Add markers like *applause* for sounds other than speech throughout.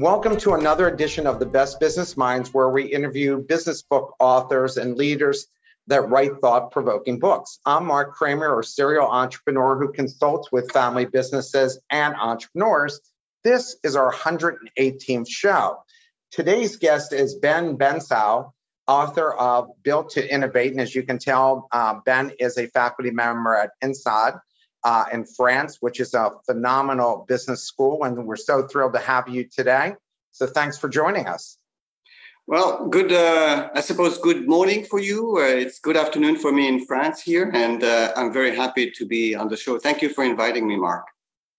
Welcome to another edition of the Best Business Minds, where we interview business book authors and leaders that write thought provoking books. I'm Mark Kramer, a serial entrepreneur who consults with family businesses and entrepreneurs. This is our 118th show. Today's guest is Ben Bensaou, author of Built to Innovate. And as you can tell, uh, Ben is a faculty member at INSEAD uh, in France, which is a phenomenal business school. And we're so thrilled to have you today. So thanks for joining us. Well, good, uh, I suppose, good morning for you. Uh, it's good afternoon for me in France here. And uh, I'm very happy to be on the show. Thank you for inviting me, Mark.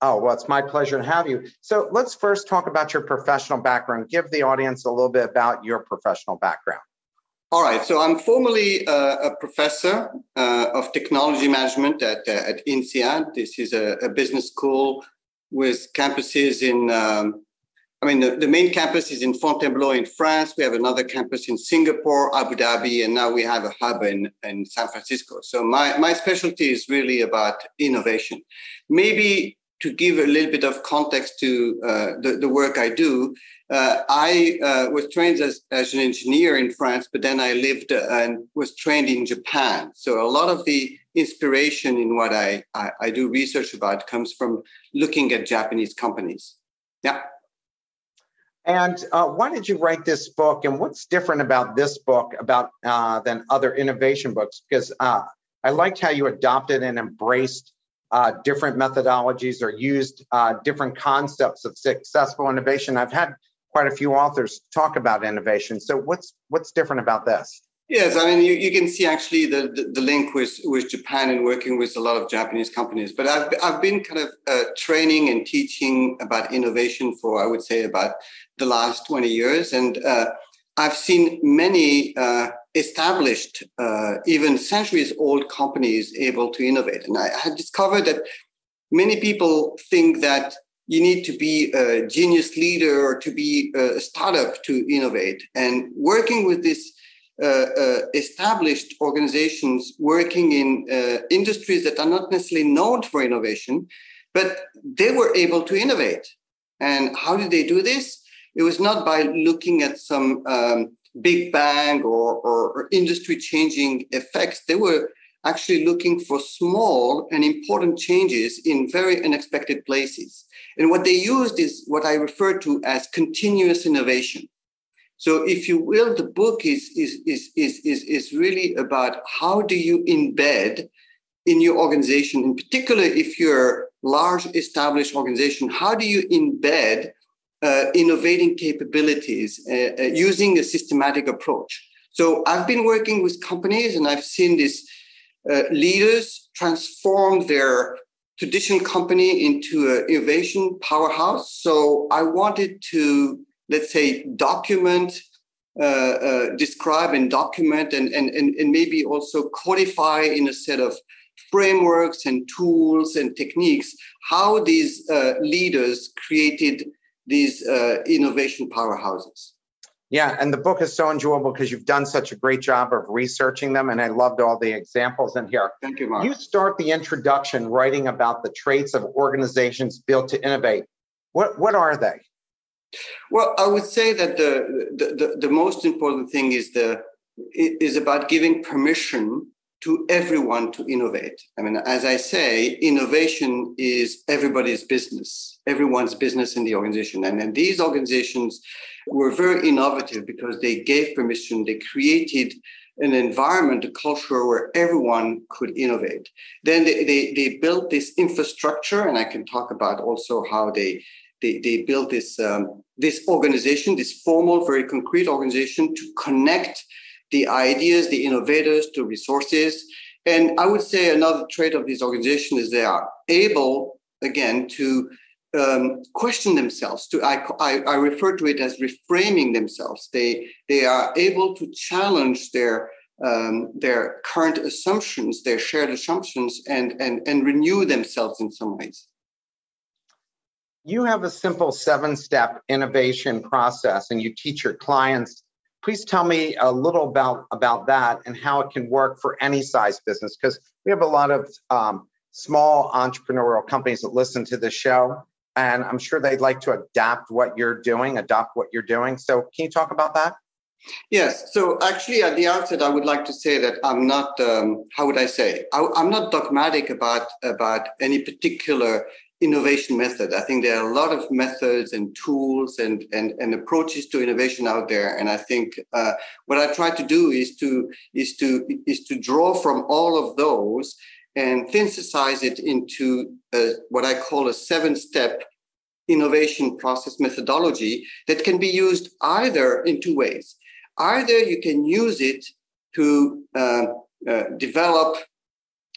Oh, well, it's my pleasure to have you. So let's first talk about your professional background. Give the audience a little bit about your professional background. All right. So I'm formerly uh, a professor uh, of technology management at, uh, at INSEAD. This is a, a, business school with campuses in, um, I mean, the, the, main campus is in Fontainebleau in France. We have another campus in Singapore, Abu Dhabi, and now we have a hub in, in San Francisco. So my, my specialty is really about innovation. Maybe to give a little bit of context to uh, the, the work I do, uh, I uh, was trained as, as an engineer in France, but then I lived and was trained in Japan. So a lot of the inspiration in what I, I, I do research about comes from looking at Japanese companies. Yeah. And uh, why did you write this book? And what's different about this book about uh, than other innovation books? Because uh, I liked how you adopted and embraced different methodologies or used different concepts of successful innovation. I've had quite a few authors talk about innovation. So what's what's different about this? Yes, I mean you, you can see actually the, the, the link with with Japan and working with a lot of Japanese companies. But I've I've been kind of uh, training and teaching about innovation for I would say about the last twenty years, and uh, I've seen many uh, established, uh, even centuries old companies able to innovate, and I had discovered that many people think that you need to be a genius leader or to be a startup to innovate. And working with these uh, uh, established organizations working in uh, industries that are not necessarily known for innovation, but they were able to innovate. And how did they do this? It was not by looking at some um, big bang or, or, industry changing effects. They were actually looking for small and important changes in very unexpected places. And what they used is what I refer to as continuous innovation. So, if you will, the book is, is, is, is, is, is really about how do you embed in your organization, in particular, if you're a large established organization, how do you embed uh, innovating capabilities uh, uh, using a systematic approach? So, I've been working with companies and I've seen these uh, leaders transform their traditional company into an innovation powerhouse. So I wanted to, let's say, document, uh, uh, describe and document, and, and, and, and maybe also codify in a set of frameworks and tools and techniques how these leaders created these uh, innovation powerhouses. Yeah, and the book is so enjoyable because you've done such a great job of researching them, and I loved all the examples in here. Thank you, Mark. You start the introduction writing about the traits of organizations built to innovate. What what are they? Well, I would say that the the, the, the most important thing is the is about giving permission to everyone to innovate. I mean, as I say, innovation is everybody's business, everyone's business in the organization. And, and these organizations were very innovative because they gave permission, they created an environment, a culture where everyone could innovate. Then they, they, they built this infrastructure, and I can talk about also how they they, they built this um, this organization, this formal, very concrete organization to connect the ideas, the innovators to resources. And I would say another trait of this organization is they are able, again, to um, question themselves. To I, I, I, refer to it as reframing themselves. They they are able to challenge their um, their current assumptions, their shared assumptions, and, and, and renew themselves in some ways. You have a simple seven step innovation process and you teach your clients. Please tell me a little about, about that and how it can work for any size business because we have a lot of um, small entrepreneurial companies that listen to the show and I'm sure they'd like to adapt what you're doing, adopt what you're doing. So, can you talk about that? Yes. So actually, at the outset, I would like to say that I'm not. Um, how would I say? I, am not dogmatic about about any particular innovation method. I think there are a lot of methods and tools and and, and approaches to innovation out there. And I think uh, what I try to do is to is to is to draw from all of those and synthesize it into a, what I call a seven-step innovation process methodology that can be used either in two ways either you can use it to uh, uh, develop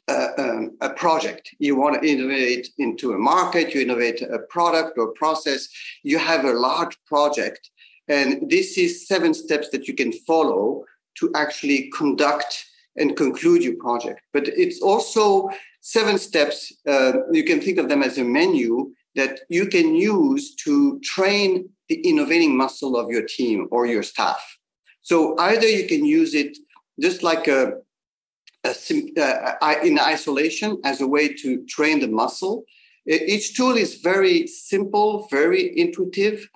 uh, um, a project. You want to innovate into a market, you innovate a product or process, you have a large project. And this is seven steps that you can follow to actually conduct and conclude your project. But it's also seven steps, uh, you can think of them as a menu that you can use to train the innovating muscle of your team or your staff. So either you can use it just like a, a in isolation as a way to train the muscle. Each tool is very simple, very intuitive,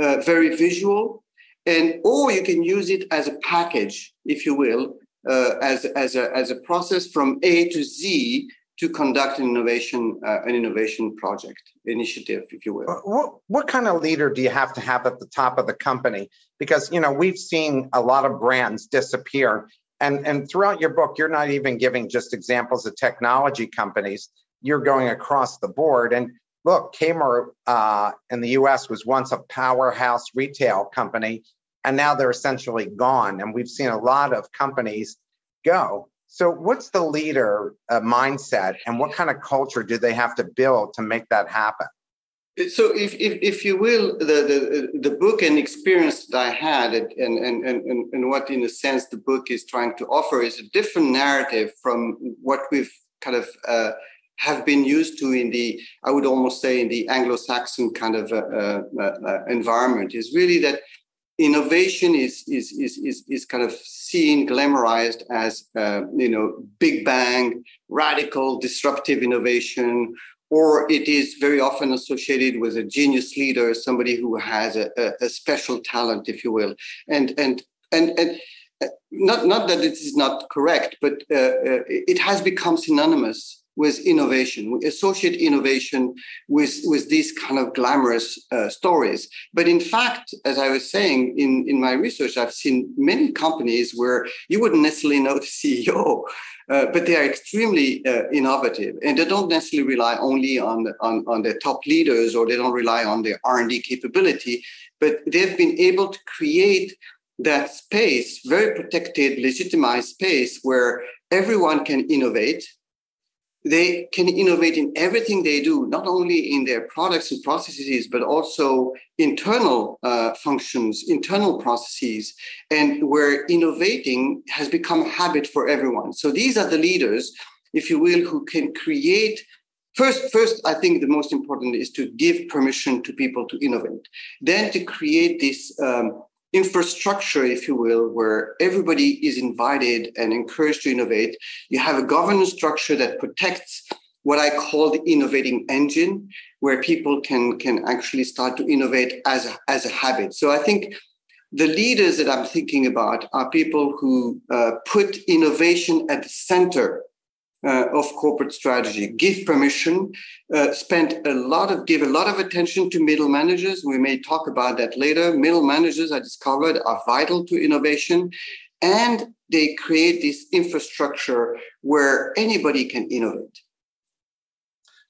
uh, very visual, and or you can use it as a package, if you will, uh, as as a as a process from A to Z to conduct an innovation uh, an innovation project initiative if you will what, what kind of leader do you have to have at the top of the company because you know we've seen a lot of brands disappear and and throughout your book you're not even giving just examples of technology companies. You're going across the board. And look Kmart uh, in the us was once a powerhouse retail company and now they're essentially gone. And we've seen a lot of companies go. So, what's the leader uh, mindset, and what kind of culture do they have to build to make that happen? So, if, if, if you will, the, the, the book and experience that I had, and, and, and, and what, in a sense, the book is trying to offer is a different narrative from what we've kind of uh, have been used to in the, I would almost say, in the Anglo-Saxon kind of uh, uh, uh environment. Is really that innovation is is is is, is kind of seen glamorized as uh, you know big bang radical disruptive innovation or it is very often associated with a genius leader somebody who has a, a, a special talent if you will. And and and and uh, not not that it is not correct but uh, uh, it has become synonymous with innovation. We associate innovation with, with these kind of glamorous uh, stories. But in fact, as I was saying in, in my research, I've seen many companies where you wouldn't necessarily know the *laughs* CEO, uh, but they are extremely uh, innovative and they don't necessarily rely only on, on, on their top leaders or they don't rely on their R&D capability, but they've been able to create that space, very protected, legitimized space where everyone can innovate they can innovate in everything they do, not only in their products and processes, but also internal uh, functions, internal processes, and where innovating has become a habit for everyone. So these are the leaders, if you will, who can create. First, first, I think the most important is to give permission to people to innovate. Then to create this um, infrastructure, if you will, where everybody is invited and encouraged to innovate. You have a governance structure that protects what I call the innovating engine, where people can, can actually start to innovate as a, as a habit. So I think the leaders that I'm thinking about are people who uh, put innovation at the center uh, of corporate strategy. Give permission. Uh, spend a lot of give a lot of attention to middle managers. We may talk about that later. Middle managers, I discovered, are vital to innovation, and they create this infrastructure where anybody can innovate.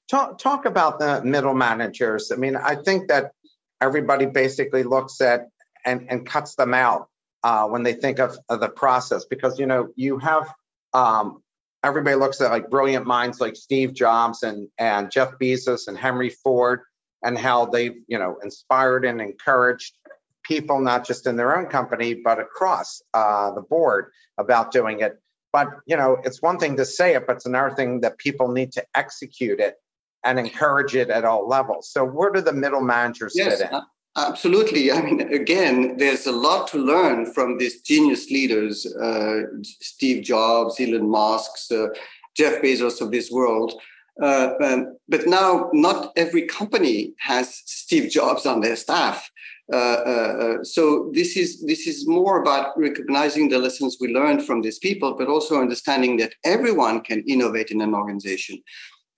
Talk talk about the middle managers. I mean, I think that everybody basically looks at and and cuts them out uh, when they think of, of the process because you know you have um, everybody looks at like brilliant minds like Steve Jobs and and Jeff Bezos and Henry Ford and how they've you know inspired and encouraged people, not just in their own company, but across uh, the board about doing it. But you know, it's one thing to say it, but it's another thing that people need to execute it and encourage it at all levels. So where do the middle managers yes, fit in? Absolutely. I mean, again, there's a lot to learn from these genius leaders, uh, Steve Jobs, Elon Musk, uh, Jeff Bezos of this world. Uh, um, but now, not every company has Steve Jobs on their staff. Uh, uh, uh, so this is this is more about recognizing the lessons we learned from these people, but also understanding that everyone can innovate in an organization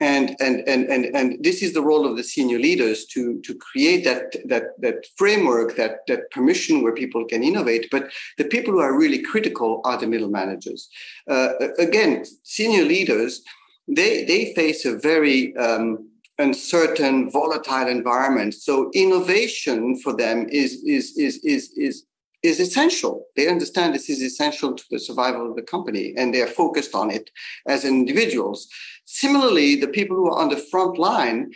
and and and and and this is the role of the senior leaders to to create that that that framework that that permission where people can innovate but the people who are really critical are the middle managers uh, again senior leaders they they face a very um, uncertain volatile environment so innovation for them is is is is is is essential. They understand this is essential to the survival of the company and they are focused on it as individuals. Similarly, the people who are on the front line,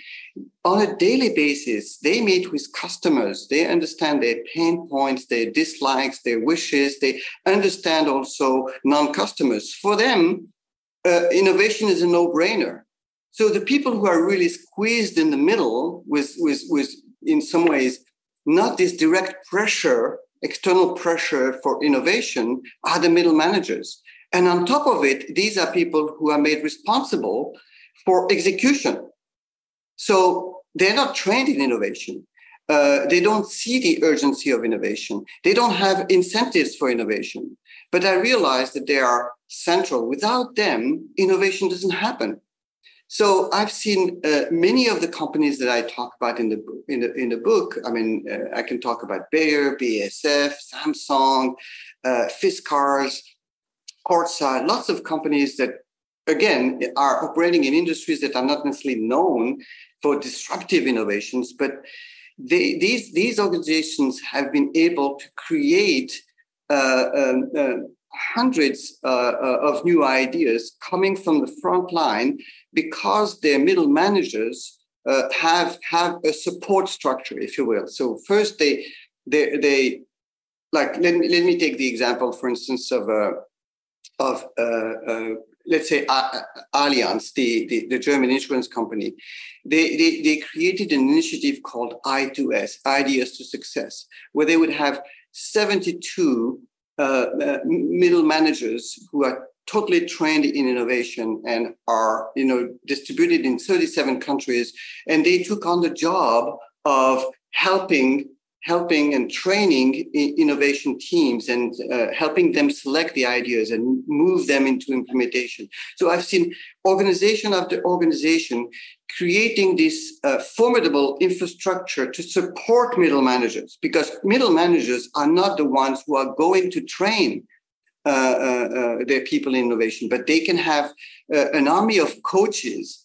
on a daily basis, they meet with customers. They understand their pain points, their dislikes, their wishes. They understand also non customers. For them, uh, innovation is a no brainer. So the people who are really squeezed in the middle with, with, with, in some ways, not this direct pressure external pressure for innovation are the middle managers. And on top of it, these are people who are made responsible for execution. So they're not trained in innovation. Uh, they don't see the urgency of innovation. They don't have incentives for innovation. But I realize that they are central. Without them, innovation doesn't happen. So I've seen uh, many of the companies that I talk about in the in the in the book. I mean, uh, I can talk about Bayer, BASF, Samsung, uh, Fiskars, Kordsa, lots of companies that again are operating in industries that are not necessarily known for disruptive innovations, but they, these these organizations have been able to create uh, um, uh, hundreds uh, uh, of new ideas coming from the front line because their middle managers uh, have have a support structure, if you will. So first they they they like let me, let me take the example, for instance, of a uh, of uh, uh, let's say Allianz, the, the, the German insurance company, they, they, they created an initiative called I2S, Ideas to Success, where they would have 72 uh, uh, middle managers who are totally trained in innovation and are you know distributed in 37 countries and they took on the job of helping helping and training innovation teams and uh, helping them select the ideas and move them into implementation. So I've seen organization after organization creating this uh, formidable infrastructure to support middle managers because middle managers are not the ones who are going to train uh, uh, uh their people in innovation, but they can have uh, an army of coaches,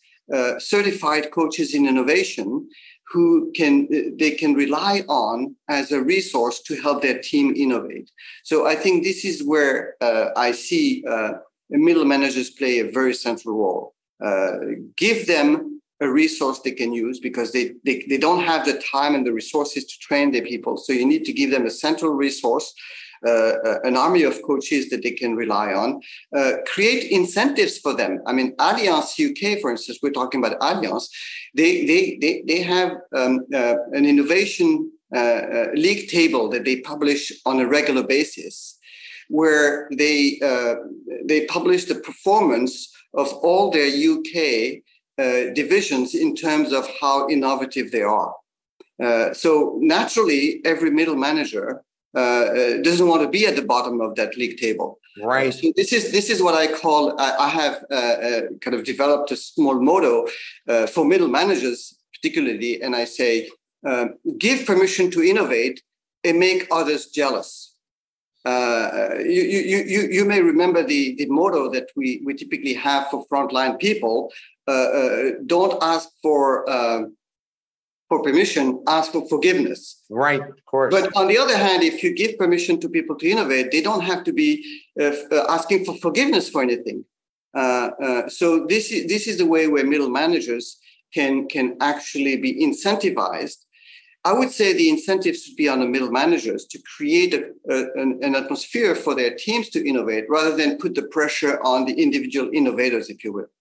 certified coaches in innovation who can they can rely on as a resource to help their team innovate. So I think this is where uh, I see uh, middle managers play a very central role. Uh, give them a resource they can use because they, they, they don't have the time and the resources to train their people. So you need to give them a central resource uh, uh, an army of coaches that they can rely on, uh, create incentives for them. I mean, Allianz UK, for instance, we're talking about Allianz, they, they, they, they have um, an innovation league table that they publish on a regular basis where they uh, they publish the performance of all their UK uh, divisions in terms of how innovative they are. Uh, so naturally, every middle manager uh, uh, doesn't want to be at the bottom of that league table. Right. So this is this is what I call. I, I have uh, uh, kind of developed a small motto uh, for middle managers, particularly, and I say, um, give permission to innovate and make others jealous. Uh, you, you, you, you may remember the, the motto that we, we typically have for frontline people. don't ask for um, for permission, ask for forgiveness. Right, of course. But on the other hand, if you give permission to people to innovate, they don't have to be uh, uh, asking for forgiveness for anything. Uh, uh, so this is this is the way where middle managers can can actually be incentivized I would say the incentives should be on the middle managers to create a, a, an, an, atmosphere for their teams to innovate rather than put the pressure on the individual innovators, if you will.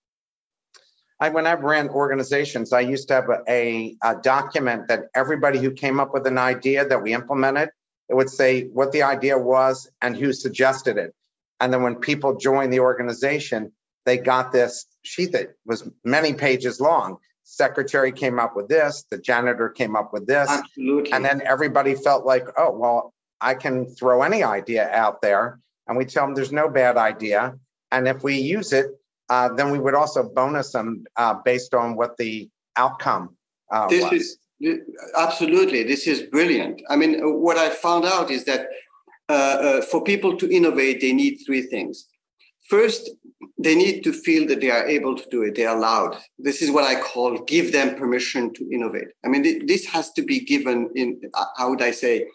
I, when I ran organizations, I used to have a, a, document that everybody who came up with an idea that we implemented, it would say what the idea was and who suggested it. And then when people joined the organization, they got this sheet that was many pages long secretary came up with this, the janitor came up with this. Absolutely. And then everybody felt like, oh, well, I can throw any idea out there. And we tell them there's no bad idea. And if we use it, uh, then we would also bonus them uh, based on what the outcome uh, this was. Is, absolutely. This is brilliant. I mean, what I found out is that uh, uh, for people to innovate, they need three things. First, they need to feel that they are able to do it. They're allowed. This is what I call give them permission to innovate. I mean, th- this has to be given in, uh, how would I say,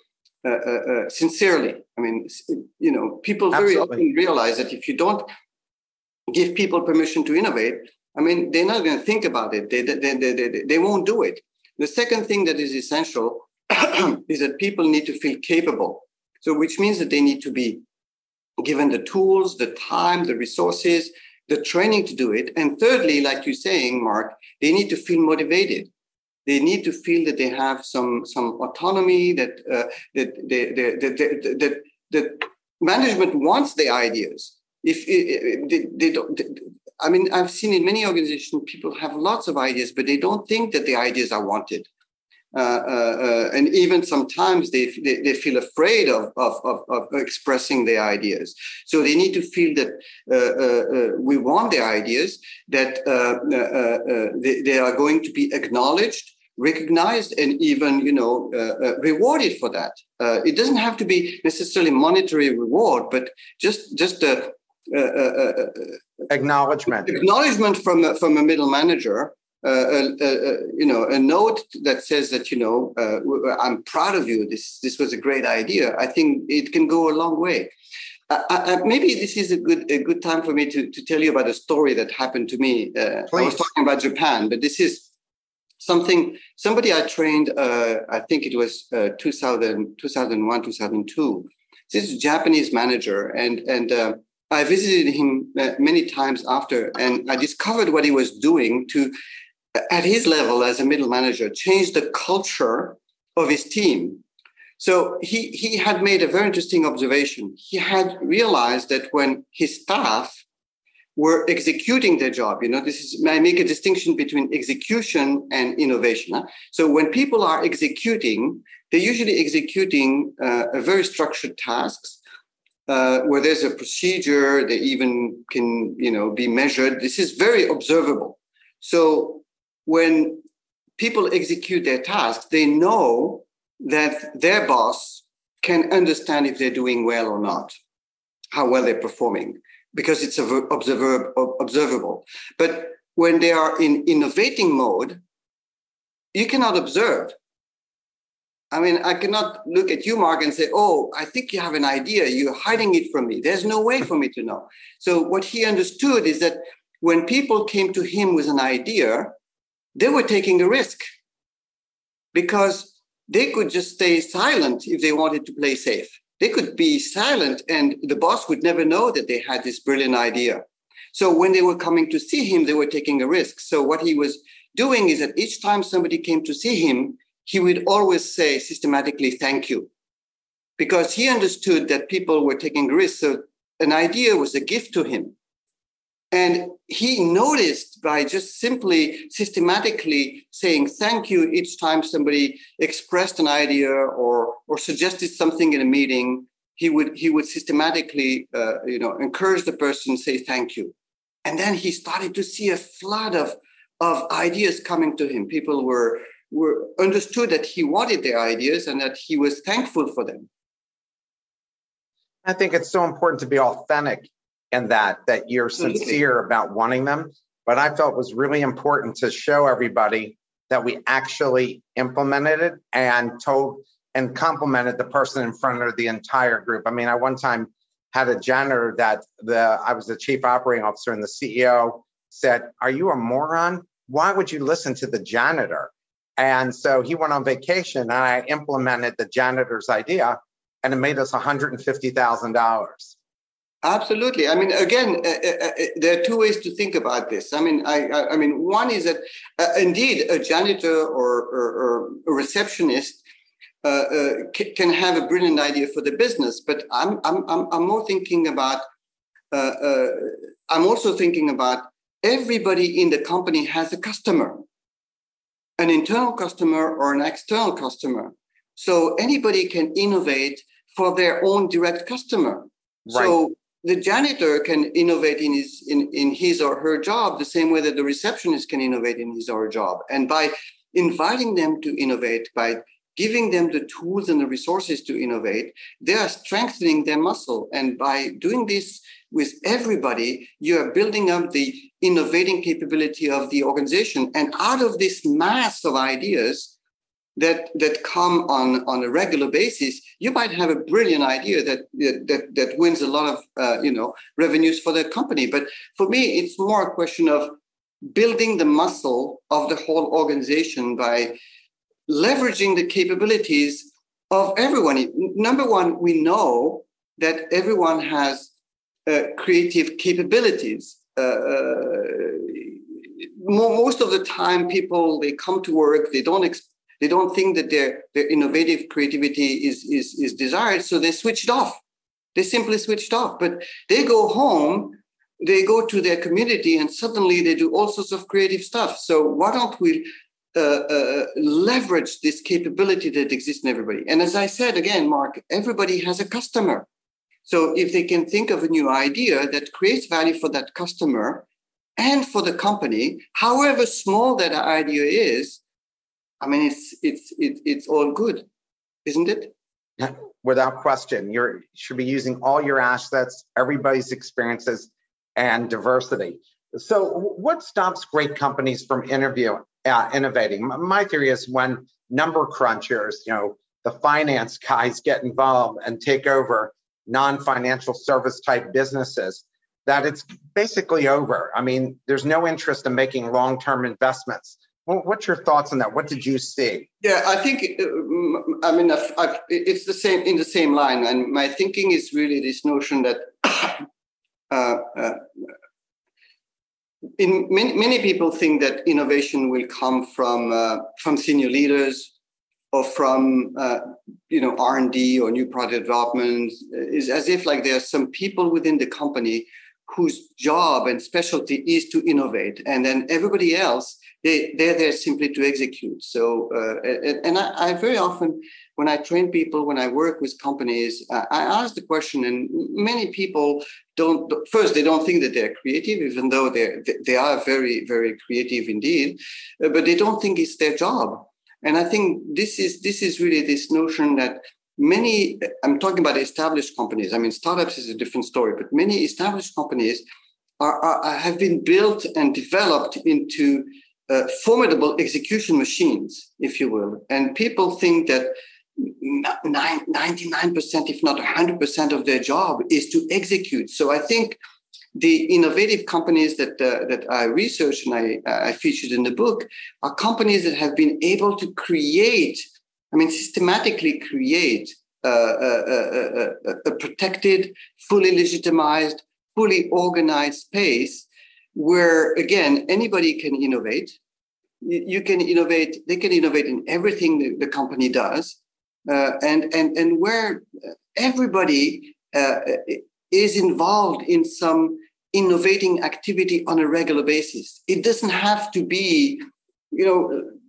uh, uh, uh sincerely. I mean, you know, people very Absolutely. often realize that if you don't give people permission to innovate, I mean, they're not going to think about it. They, they, they, they, they won't do it. The second thing that is essential *clears throat* is that people need to feel capable. So, which means that they need to be given the tools, the time, the resources, the training to do it. And thirdly, like you're saying, Mark, they need to feel motivated. They need to feel that they have some some autonomy, that uh, that, they, they, that, that, that management wants the ideas. If, if they, they don't, I mean, I've seen in many organizations people have lots of ideas, but they don't think that the ideas are wanted. Uh, uh, uh, and even sometimes they, they, they, feel afraid of, of, of, of, expressing their ideas. So they need to feel that we want their ideas, that they, they, are going to be acknowledged, recognized, and even you know rewarded for that. it doesn't have to be necessarily monetary reward, but just just uh, uh, uh, Uh, uh, uh, acknowledgement acknowledgement from from a middle manager uh, you know, a note that says that you know, uh, I'm proud of you. This this was a great idea. I think it can go a long way. maybe this is a good a good time for me to, to tell you about a story that happened to me. I was talking about Japan, but this is something somebody I trained. I think it was 2000, 2001, 2002. This is a Japanese manager, and and I visited him many times after, and I discovered what he was doing to at his level as a middle manager, change the culture of his team. So he, he had made a very interesting observation. He had realized that when his staff were executing their job, you know, this is, I make a distinction between execution and innovation. Huh? So when people are executing, they're usually executing uh, very structured tasks uh, where there's a procedure, they even can, you know, be measured. This is very observable. So when people execute their task, they know that their boss can understand if they're doing well or not, how well they're performing, because it's observable. But when they are in innovating mode, you cannot observe. I mean, I cannot look at you, Mark, and say, Oh, I think you have an idea. You're hiding it from me. There's no way for me to know. So, what he understood is that when people came to him with an idea, they were taking a risk because they could just stay silent if they wanted to play safe. They could be silent and the boss would never know that they had this brilliant idea. So when they were coming to see him, they were taking a risk. So what he was doing is that each time somebody came to see him, he would always say systematically, thank you. Because he understood that people were taking risks. So an idea was a gift to him. And he noticed by just simply systematically saying thank you each time somebody expressed an idea or, or suggested something in a meeting, he would, he would systematically uh, you know, encourage the person, say thank you. And then he started to see a flood of, of ideas coming to him. People were, were understood that he wanted their ideas and that he was thankful for them. I think it's so important to be authentic and that that you're sincere about wanting them. But I felt was really important to show everybody that we actually implemented it and told and complimented the person in front of the entire group. I mean, I one time had a janitor that the I was the chief operating officer and the CEO said, "Are you a moron? Why would you listen to the janitor?" And so he went on vacation and I implemented the janitor's idea and it made us $150,000. Absolutely. I mean, again, uh, uh, uh, there are two ways to think about this. I mean, I, I, I mean, one is that uh, indeed a janitor or, or, or a receptionist uh, uh, can have a brilliant idea for the business, but I'm I'm I'm, I'm more thinking about. I'm also thinking about everybody in the company has a customer, an internal customer or an external customer. So anybody can innovate for their own direct customer. Right. So the janitor can innovate in his in, in his or her job the same way that the receptionist can innovate in his or her job and by inviting them to innovate by giving them the tools and the resources to innovate they are strengthening their muscle and by doing this with everybody you are building up the innovating capability of the organization and out of this mass of ideas that that come on on a regular basis, you might have a brilliant idea that that that wins a lot of uh, you know revenues for the company. But for me, it's more a question of building the muscle of the whole organization by leveraging the capabilities of everyone. Number one, we know that everyone has uh, creative capabilities. Uh, uh most of the time, people they come to work, they don't. Ex- they don't think that their, their innovative creativity is, is, is desired, so they switched off. They simply switched off. But they go home, they go to their community, and suddenly they do all sorts of creative stuff. So why don't we uh, uh, leverage this capability that exists in everybody? And as I said again, Mark, everybody has a customer. So if they can think of a new idea that creates value for that customer and for the company, however small that idea is, I mean, it's it's it, it's all good, isn't it? Yeah, without question. you should be using all your assets, everybody's experiences, and diversity. So, what stops great companies from interview uh, innovating? My theory is when number crunchers, you know, the finance guys get involved and take over non-financial service type businesses that it's basically over. I mean, there's no interest in making long-term investments what's your thoughts on that? What did you see? Yeah, I think uh, I mean it's the same in the same line, and my thinking is really this notion that *coughs* uh, uh, in many, many people think that innovation will come from uh, from senior leaders or from uh, you know R and D or new product development. Is as if like there are some people within the company whose job and specialty is to innovate, and then everybody else they they're there simply to execute. So uh, and, I, I, very often when I train people, when I work with companies, I, ask the question, and many people don't. First, they don't think that they're creative, even though they they are very very creative indeed, but they don't think it's their job. And I think this is this is really this notion that many i'm talking about established companies i mean startups is a different story but many established companies are, are have been built and developed into uh, formidable execution machines, if you will. And people think that 99%, if not 100% of their job is to execute. So I think the innovative companies that, uh, that I researched and I, I featured in the book are companies that have been able to create, I mean, systematically create uh, a, a, a, a protected, fully legitimized, fully organized space where again anybody can innovate. You can innovate they can innovate in everything the, company does. Uh, and and and where everybody uh, is involved in some innovating activity on a regular basis it doesn't have to be you know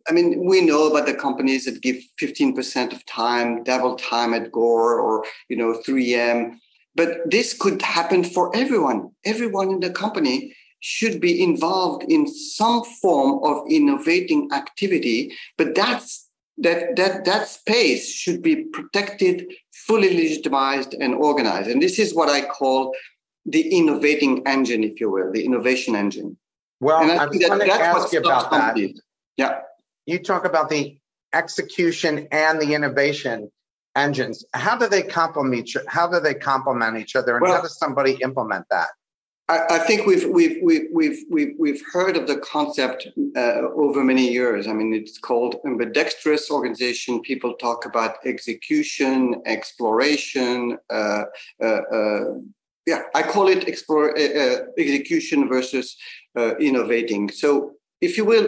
i mean we know about the companies that give 15% of time double time at gore or you know 3m but this could happen for everyone everyone in the company should be involved in some form of innovating activity, but that's that that that space should be protected, fully legitimized, and organized. And this is what I call the innovating engine, if you will, the innovation engine. Well, I, I was going to ask you about that. Yeah. You talk about the execution and the innovation engines. How do they complement each? How do they complement each other, and well, how does somebody implement that? I, I think we've, we've, we've, we've, we've, we've heard of the concept uh, over many years. I mean, it's called ambidextrous organization. People talk about execution, exploration. Uh, uh, uh yeah, I call it explore, uh, uh, execution versus innovating. So, if you will,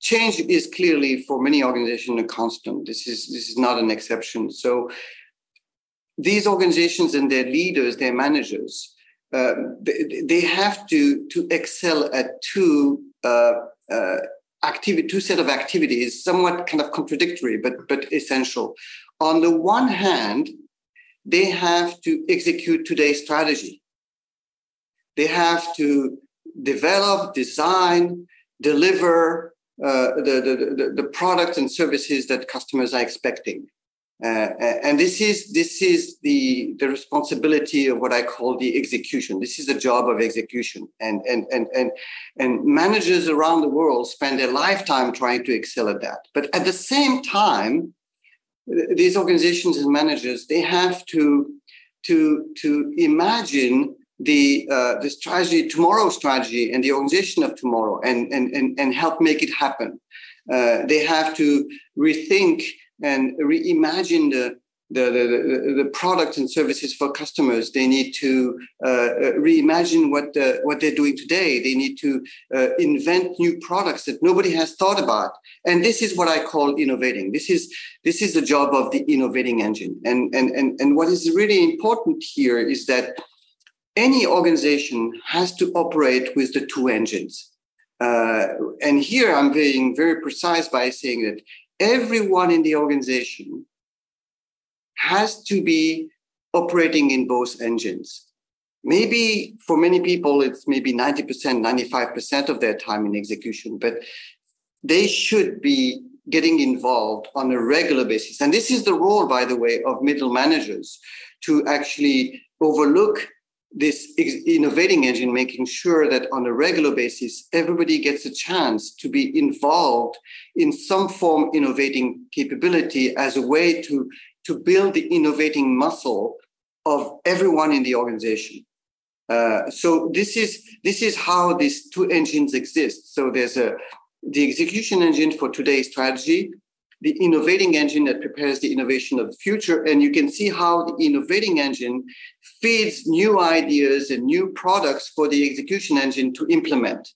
change is clearly for many organizations a constant. This is this is not an exception. So, these organizations and their leaders, their managers, uh, they, they, have to to excel at two uh, uh, activity, two set of activities, somewhat kind of contradictory, but but essential. On the one hand, they have to execute today's strategy. They have to develop, design, deliver uh, the, the, the, the products and services that customers are expecting. Uh, and this is this is the the responsibility of what I call the execution. This is the job of execution, and and and and and managers around the world spend their lifetime trying to excel at that. But at the same time, these organizations and managers they have to to to imagine the uh, the strategy tomorrow strategy and the organization of tomorrow and and and, and help make it happen. Uh, they have to rethink and reimagine the the, the, the, products and services for customers. They need to uh, uh reimagine what uh, what they're doing today. They need to uh, invent new products that nobody has thought about. And this is what I call innovating. This is this is the job of the innovating engine. And and and and what is really important here is that any organization has to operate with the two engines. Uh, and here I'm being very precise by saying that everyone in the organization has to be operating in both engines. Maybe for many people, it's maybe 90%, 95% of their time in execution, but they should be getting involved on a regular basis. And this is the role, by the way, of middle managers to actually overlook this innovating engine, making sure that on a regular basis, everybody gets a chance to be involved in some form innovating capability as a way to, to build the innovating muscle of everyone in the organization. Uh, so this is this is how these two engines exist. So there's a the execution engine for today's strategy, the innovating engine that prepares the innovation of the future. And you can see how the innovating engine feeds new ideas and new products for the execution engine to implement.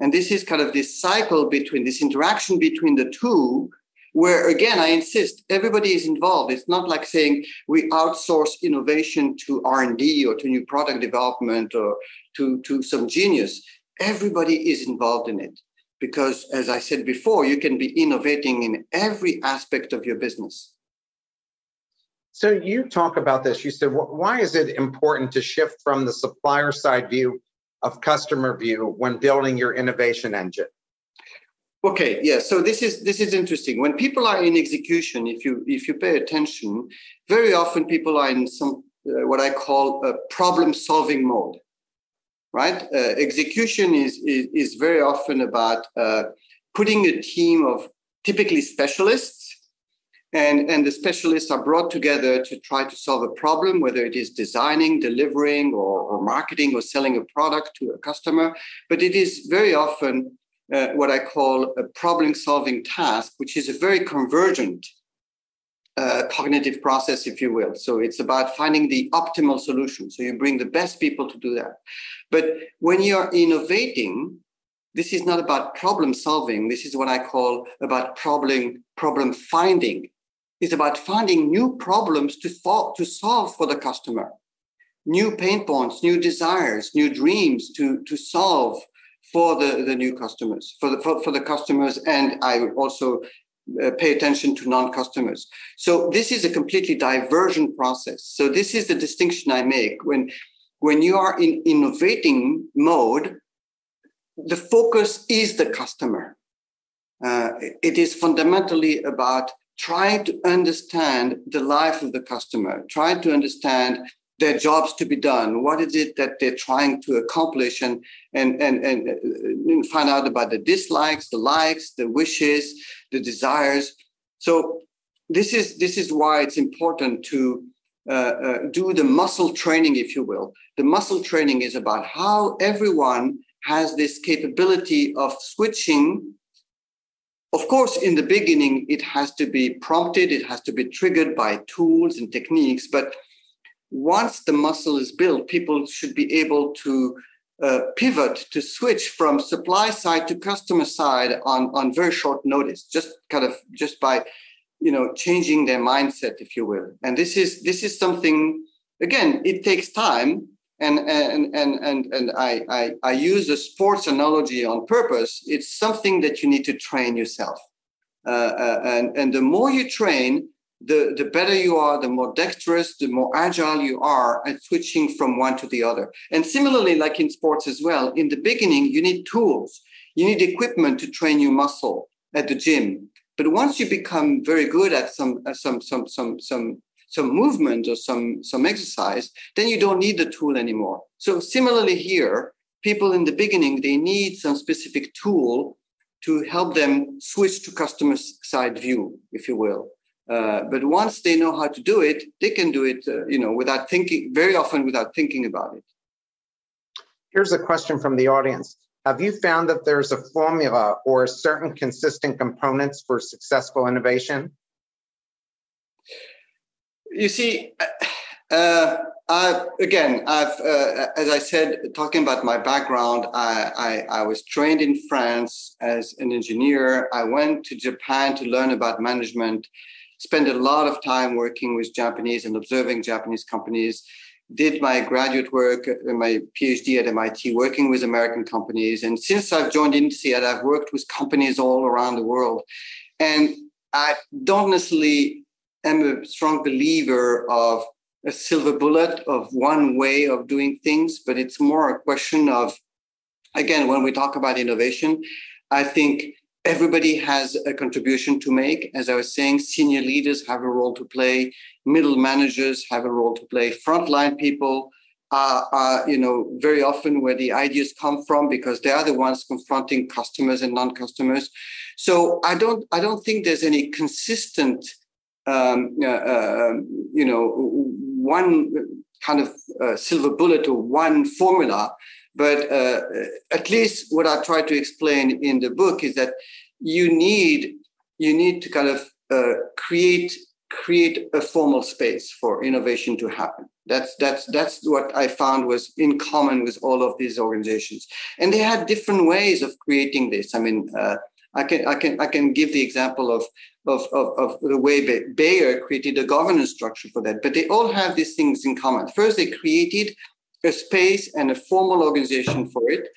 And this is kind of this cycle between this interaction between the two, where again, I insist, everybody is involved. It's not like saying we outsource innovation to R&D or to new product development or to, to some genius. Everybody is involved in it because as I said before, you can be innovating in every aspect of your business. So you talk about this. You said, why is it important to shift from the supplier side view of customer view when building your innovation engine? Okay, yeah. So this is this is interesting. When people are in execution, if you if you pay attention, very often people are in some uh, what I call a problem solving mode right? Uh, execution is, is, is very often about uh, putting a team of typically specialists, and, and the specialists are brought together to try to solve a problem, whether it is designing, delivering, or, or marketing, or selling a product to a customer. But it is very often uh, what I call a problem solving task, which is a very convergent uh, cognitive process, if you will. So it's about finding the optimal solution. So you bring the best people to do that. But when you're innovating, this is not about problem solving. This is what I call about problem problem finding. It's about finding new problems to, fall, to solve for the customer, new pain points, new desires, new dreams to, to solve for the, the new customers, for the, for, for the customers. And I also uh, pay attention to non-customers. So this is a completely diversion process. So this is the distinction I make when when you are in innovating mode, the focus is the customer. Uh, it is fundamentally about trying to understand the life of the customer, trying to understand their jobs to be done what is it that they're trying to accomplish and and and and, and find out about the dislikes the likes the wishes the desires so this is this is why it's important to uh, uh, do the muscle training, if you will. The muscle training is about how everyone has this capability of switching. Of course, in the beginning, it has to be prompted, it has to be triggered by tools and techniques. But once the muscle is built, people should be able to uh, pivot to switch from supply side to customer side on, on very short notice, just kind of just by you know changing their mindset if you will. And this is this is something again it takes time and and and and, and I, I i use a sports analogy on purpose. It's something that you need to train yourself. Uh, uh, and and the more you train the, the better you are, the more dexterous, the more agile you are at switching from one to the other. And similarly, like in sports as well, in the beginning, you need tools, you need equipment to train your muscle at the gym. But once you become very good at some uh, some some some some some movement or some some exercise, then you don't need the tool anymore. So similarly here, people in the beginning they need some specific tool to help them switch to customer side view, if you will. Uh, but once they know how to do it, they can do it, uh, you know, without thinking. Very often, without thinking about it. Here's a question from the audience. Have you found that there's a formula or certain consistent components for successful innovation? You see, uh, I, again, I've, uh, as I said, talking about my background, I, I, I, was trained in France as an engineer. I went to Japan to learn about management, spent a lot of time working with Japanese and observing Japanese companies did my graduate work, uh, my PhD at MIT, working with American companies. And since I've joined INSEAD, I've worked with companies all around the world. And I don't necessarily am a strong believer of a silver bullet of one way of doing things, but it's more a question of, again, when we talk about innovation, I think everybody has a contribution to make. As I was saying, senior leaders have a role to play, middle managers have a role to play, frontline people are, are, you know, very often where the ideas come from because they are the ones confronting customers and non-customers. So I don't, I don't think there's any consistent, um, uh, uh, you know, one kind of uh, silver bullet or one formula but uh, at least what I try to explain in the book is that you need you need to kind of uh, create create a formal space for innovation to happen. That's that's that's what I found was in common with all of these organizations, and they had different ways of creating this. I mean, uh, I can I can I can give the example of of, of, of the way Bayer created a governance structure for that, but they all have these things in common. First, they created a space and a formal organization for it.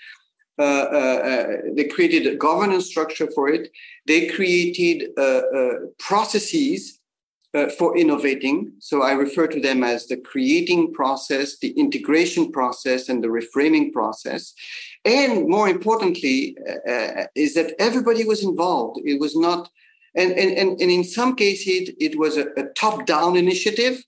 Uh, uh, uh, they created a governance structure for it. They created uh, uh, processes for innovating. So I refer to them as the creating process, the integration process, and the reframing process. And more importantly, is that everybody was involved. It was not, and, and, and, in some cases, it was a, a top down initiative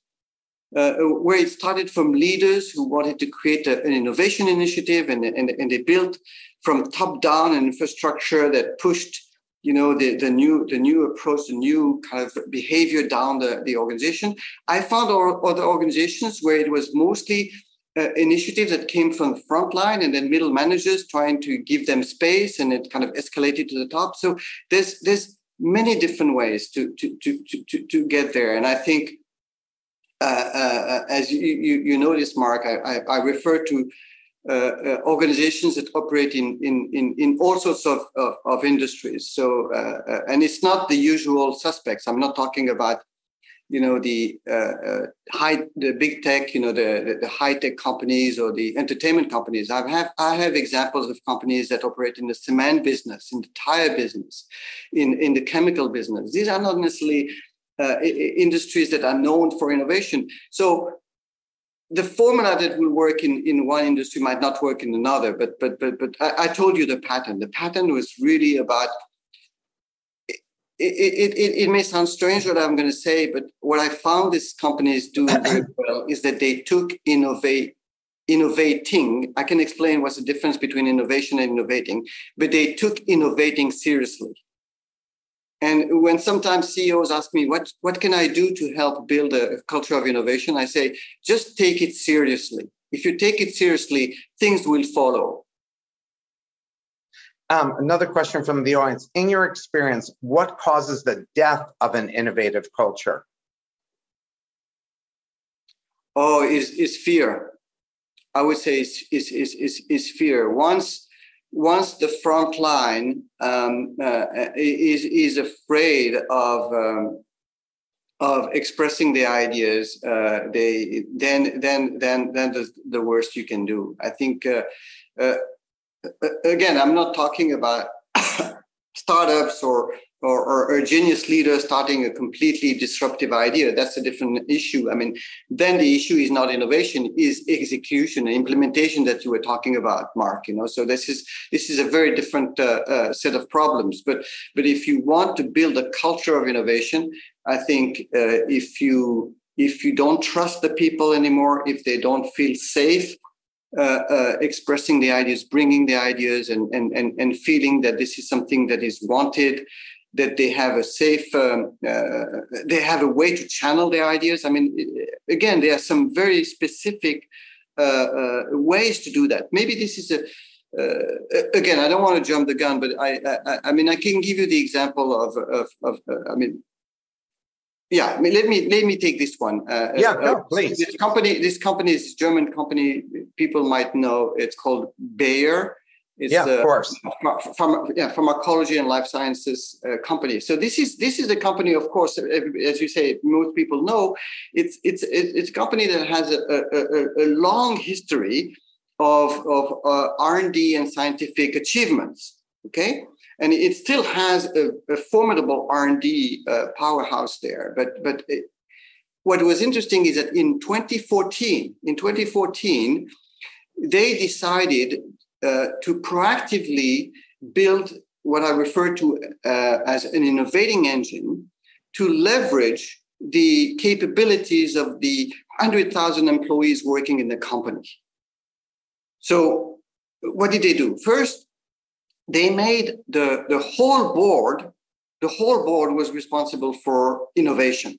uh, where it started from leaders who wanted to create a, an innovation initiative and, and, and they built from top down an infrastructure that pushed you know the, the new the new approach the new kind of behavior down the, the organization. I found other organizations where it was mostly uh, initiatives that came from the front line and then middle managers trying to give them space and it kind of escalated to the top. So there's there's many different ways to to to to, to get there. And i think uh, uh, as you, you, you notice, Mark, I, I, I refer to uh, uh, organizations that operate in, in, in, in all sorts of, of, of industries. So, uh, uh, and it's not the usual suspects. I'm not talking about, you know, the high, the big tech, you know, the, the, high tech companies or the entertainment companies. I have, I have examples of companies that operate in the cement business, in the tire business, in, in the chemical business. These are not necessarily uh, Uh, industries that are known for innovation. So the formula that will work in, in one industry might not work in another. But but but but I, I told you the pattern. The pattern was really about. It, it, it, it may sound strange what I'm going to say, but what I found these companies do *coughs* very well is that they took innovate innovating. I can explain what's the difference between innovation and innovating, but they took innovating seriously And when sometimes CEOs ask me, what, what can I do to help build a culture of innovation? I say, just take it seriously. If you take it seriously, things will follow. Um, another question from the audience. In your experience, what causes the death of an innovative culture? Oh, is is fear. I would say is is is is, is fear. Once once the front line um, uh, is is afraid of um, of expressing the ideas, uh, they then then then then the, the worst you can do. I think uh, uh again, I'm not talking about *coughs* startups or or, or, a genius leader starting a completely disruptive idea that's a different issue. I mean then the issue is not innovation is execution and implementation that you were talking about mark you know? So this is this is a very different uh, uh, set of problems. But but if you want to build a culture of innovation i think uh, if you if you don't trust the people anymore if they don't feel safe uh, uh, expressing the ideas, bringing the ideas, and, and, and, and feeling that this is something that is wanted, that they have a safe, um, uh, they have a way to channel their ideas. I mean, again, there are some very specific uh, uh, ways to do that. Maybe this is a uh, again, I don't want to jump the gun, but I, I, I mean, I can give you the example of, of, of I mean, yeah let me let me take this one uh, yeah uh, no, please this company this company is german company people might know it's called bayer it's yeah, of course. From, yeah, pharmacology and life sciences uh, company. So this is this is a company, of course, as you say, most people know. It's it's it's a company that has a, a, a long history of of uh, R and D and scientific achievements. Okay, and it still has a, a formidable R&D uh, powerhouse there. But but it, what was interesting is that in 2014, in 2014, they decided uh, to proactively build what I refer to uh, as an innovating engine to leverage the capabilities of the 100,000 employees working in the company. So, what did they do? First, they made the, the whole board, the whole board was responsible for innovation.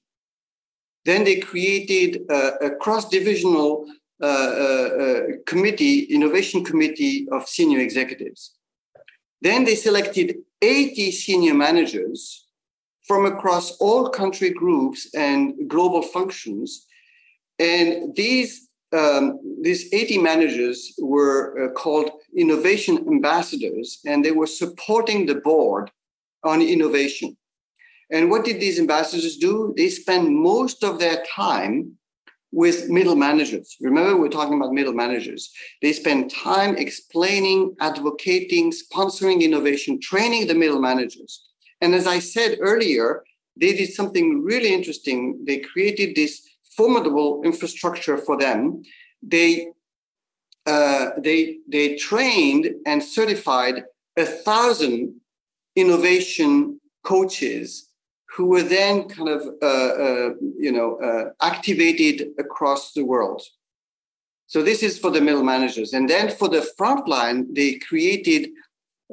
Then they created a, a cross-divisional uh, uh, uh, committee, innovation committee of senior executives. Then they selected 80 senior managers from across all country groups and global functions. And these um, these 80 managers were uh, called innovation ambassadors, and they were supporting the board on innovation. And what did these ambassadors do? They spent most of their time with middle managers. Remember, we're talking about middle managers. They spend time explaining, advocating, sponsoring innovation, training the middle managers. And as I said earlier, they did something really interesting. They created this formidable infrastructure for them. They uh, they they trained and certified a thousand innovation coaches who were then kind of uh, uh, you know uh, activated across the world. So this is for the middle managers, and then for the frontline, they created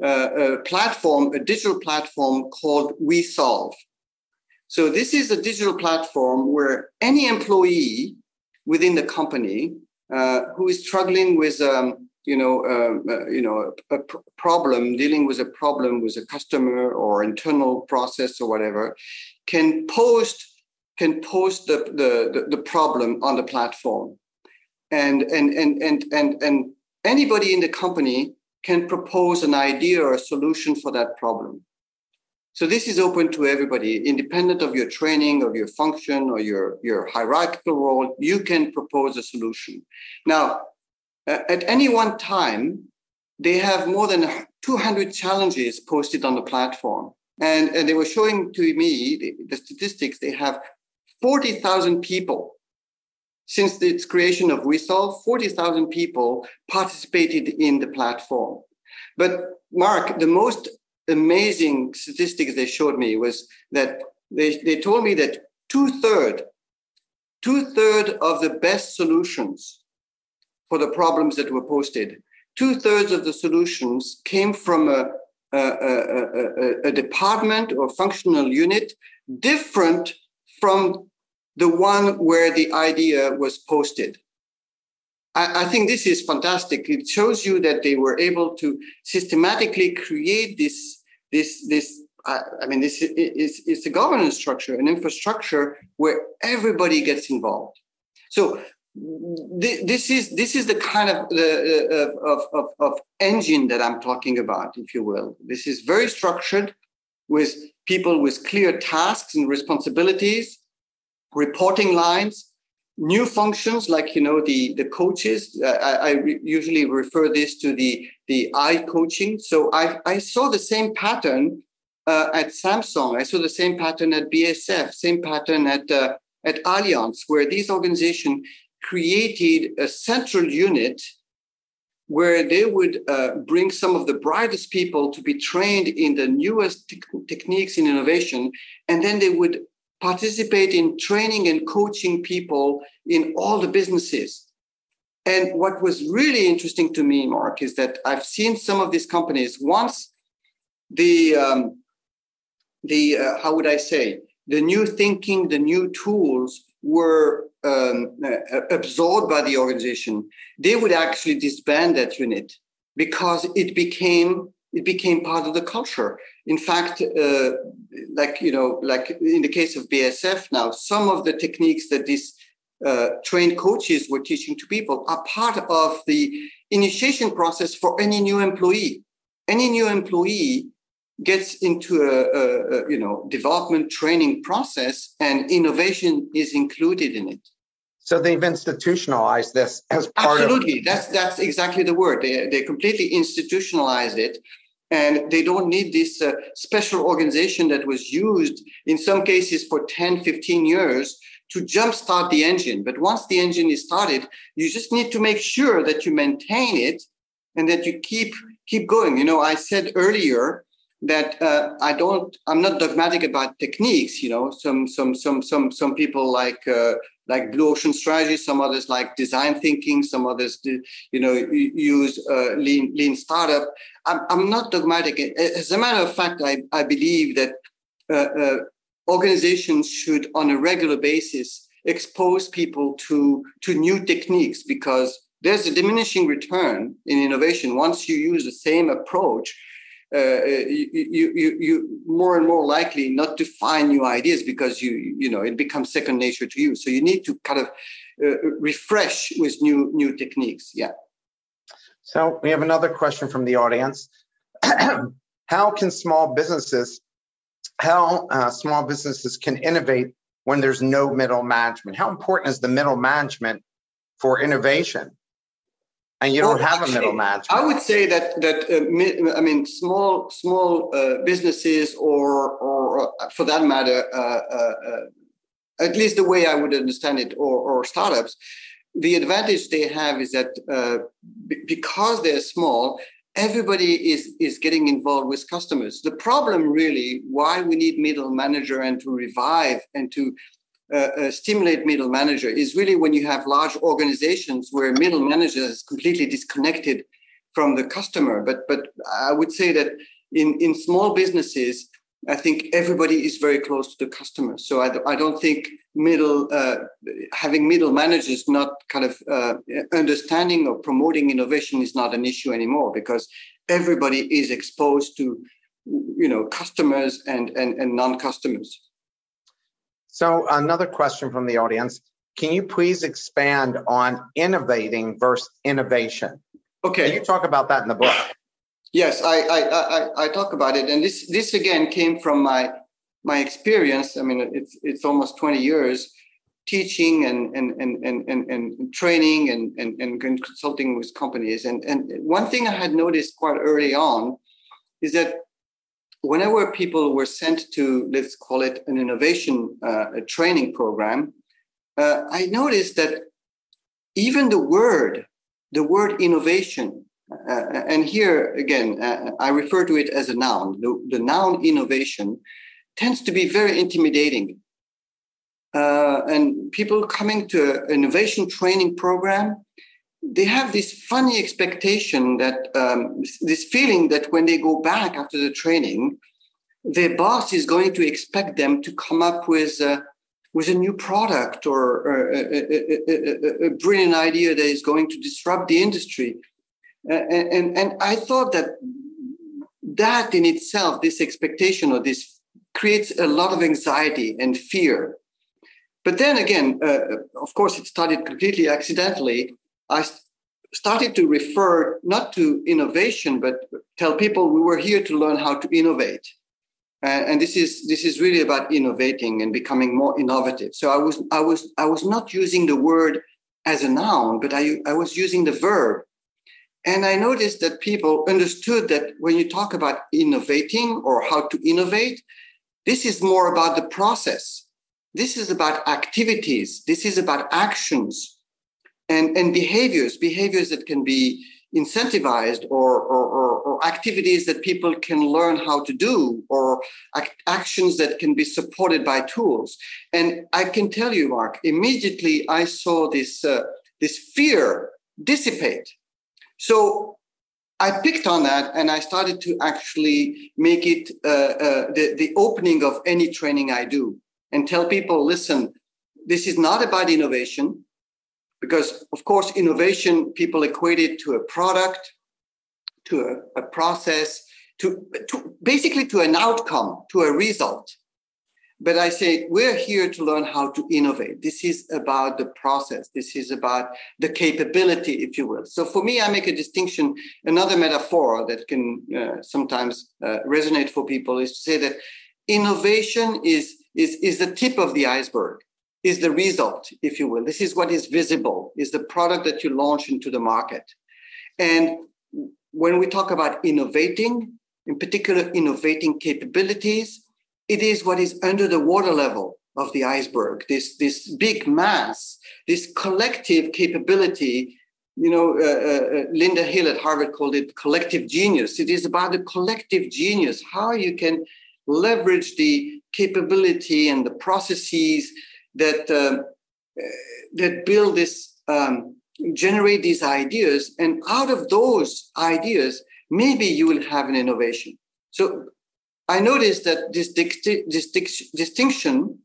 uh, a platform, a digital platform called WeSolve. So this is a digital platform where any employee within the company uh, who is struggling with um, you know, uh, uh, you know, a, a pr- problem, dealing with a problem with a customer or internal process or whatever, can post can post the, the, the, the problem on the platform, and and and and and and anybody in the company can propose an idea or a solution for that problem. So this is open to everybody, independent of your training, of your function, or your, your hierarchical role. You can propose a solution. Now, Uh, at any one time, they have more than 200 challenges posted on the platform. And, and they were showing to me the, the statistics. They have 40,000 people since its creation of WeSolve, 40,000 people participated in the platform. But Mark, the most amazing statistics they showed me was that they, they told me that two-third, two-third of the best solutions for the problems that were posted, two-thirds of the solutions came from a a, a, a, department or functional unit different from the one where the idea was posted. I, I, think this is fantastic. It shows you that they were able to systematically create this, this, this. I, mean, this is, is a governance structure, an infrastructure where everybody gets involved. So this is this is the kind of the of, of, of engine that I'm talking about, if you will. This is very structured with people with clear tasks and responsibilities, reporting lines, new functions like you know the the coaches. I, I re- usually refer this to the the I coaching. So I I saw the same pattern uh, at Samsung. I saw the same pattern at BASF. Same pattern at uh, at Allianz, where these organizations created a central unit where they would uh, bring some of the brightest people to be trained in the newest te- techniques in innovation. And then they would participate in training and coaching people in all the businesses. And what was really interesting to me mark is that i've seen some of these companies once the um, the uh, how would i say the new thinking the new tools were um, uh, absorbed by the organization, they would actually disband that unit because it became it became part of the culture. In fact, uh, like you know, like in the case of BASF now, some of the techniques that these uh, trained coaches were teaching to people are part of the initiation process for any new employee. Any new employee gets into a, a, you know development training process and innovation is included in it. So they've institutionalized this as part of absolutely. Of- that's that's exactly the word. They, they completely institutionalized it. And they don't need this uh, special organization that was used in some cases for 10 15 years to jumpstart the engine. But once the engine is started you just need to make sure that you maintain it and that you keep keep going. You know i said earlier that uh, I don't. I'm not dogmatic about techniques. You know, some some some some some people like uh, like blue ocean strategy. Some others like design thinking. Some others, you know, use uh, lean lean startup. I'm, I'm not dogmatic. As a matter of fact, I I believe that uh, uh, organizations should, on a regular basis, expose people to to new techniques because there's a diminishing return in innovation once you use the same approach uh, you, you, you, more and more likely not to find new ideas because you, you know, it becomes second nature to you. So you need to kind of uh, refresh with new, new techniques. Yeah. So we have another question from the audience. *clears throat* how can small businesses, how uh, small businesses can innovate when there's no middle management? How important is the middle management for innovation? And you don't have actually, a middle management. I would say that that uh, I mean small small uh, businesses or or uh, for that matter, uh, uh, uh, at least the way I would understand it, or or startups, the advantage they have is that b- because they're small. Everybody is, is getting involved with customers. The problem, really, why we need middle manager and to revive and to uh, uh, stimulate middle manager is really when you have large organizations where middle manager is completely disconnected from the customer. But but I would say that in in small businesses, I think everybody is very close to the customer. So I, I don't think middle uh, having middle managers not kind of uh, understanding or promoting innovation is not an issue anymore because everybody is exposed to you know customers and and, and non-customers so, another question from the audience Can you please expand on innovating versus innovation? Okay. Can you talk about that in the book? Yes, I, I, I, I talk about it. And this, this again came from my, my experience. I mean, it's, it's almost 20 years teaching and, and, and, and, and, and training and, and, and consulting with companies. And, and one thing I had noticed quite early on is that whenever people were sent to, let's call it an innovation uh, training program, uh, I noticed that even the word, the word innovation, uh, and here again, uh, I refer to it as a noun, the, the noun innovation tends to be very intimidating. Uh, and people coming to an innovation training program, they have this funny expectation that um, this feeling that when they go back after the training, their boss is going to expect them to come up with uh, with a new product or, a, a, a, a, brilliant idea that is going to disrupt the industry. And, and, and I thought that that in itself, this expectation or this creates a lot of anxiety and fear. But then again, uh, of course, it started completely accidentally. I started to refer not to innovation, but tell people we were here to learn how to innovate. Uh, and this is this is really about innovating and becoming more innovative. So I was I was I was not using the word as a noun, but I, I was using the verb. And I noticed that people understood that when you talk about innovating or how to innovate, this is more about the process. This is about activities. This is about actions and, and behaviors, behaviors that can be incentivized or, or, or, activities that people can learn how to do or ac- actions that can be supported by tools. And i can tell you mark immediately i saw this uh, this fear dissipate. So i picked on that and i started to actually make it uh, uh, the, the opening of any training i do and tell people listen this is not about innovation because of course innovation people equate it to a product to a, a process to, to basically to an outcome to a result. But i say we're here to learn how to innovate. This is about the process. This is about the capability if you will. So for me i make a distinction. Another metaphor that can uh, sometimes uh, resonate for people is to say that innovation is is is the tip of the iceberg is the result, if you will. This is what is visible, is the product that you launch into the market. And when we talk about innovating, in particular, innovating capabilities, it is what is under the water level of the iceberg, this, this big mass, this collective capability. You know, uh, uh, Linda Hill at Harvard called it collective genius. It is about the collective genius, how you can leverage the capability and the processes that uh, that build this um, generate these ideas and out of those ideas maybe you will have an innovation. So i noticed that this distinction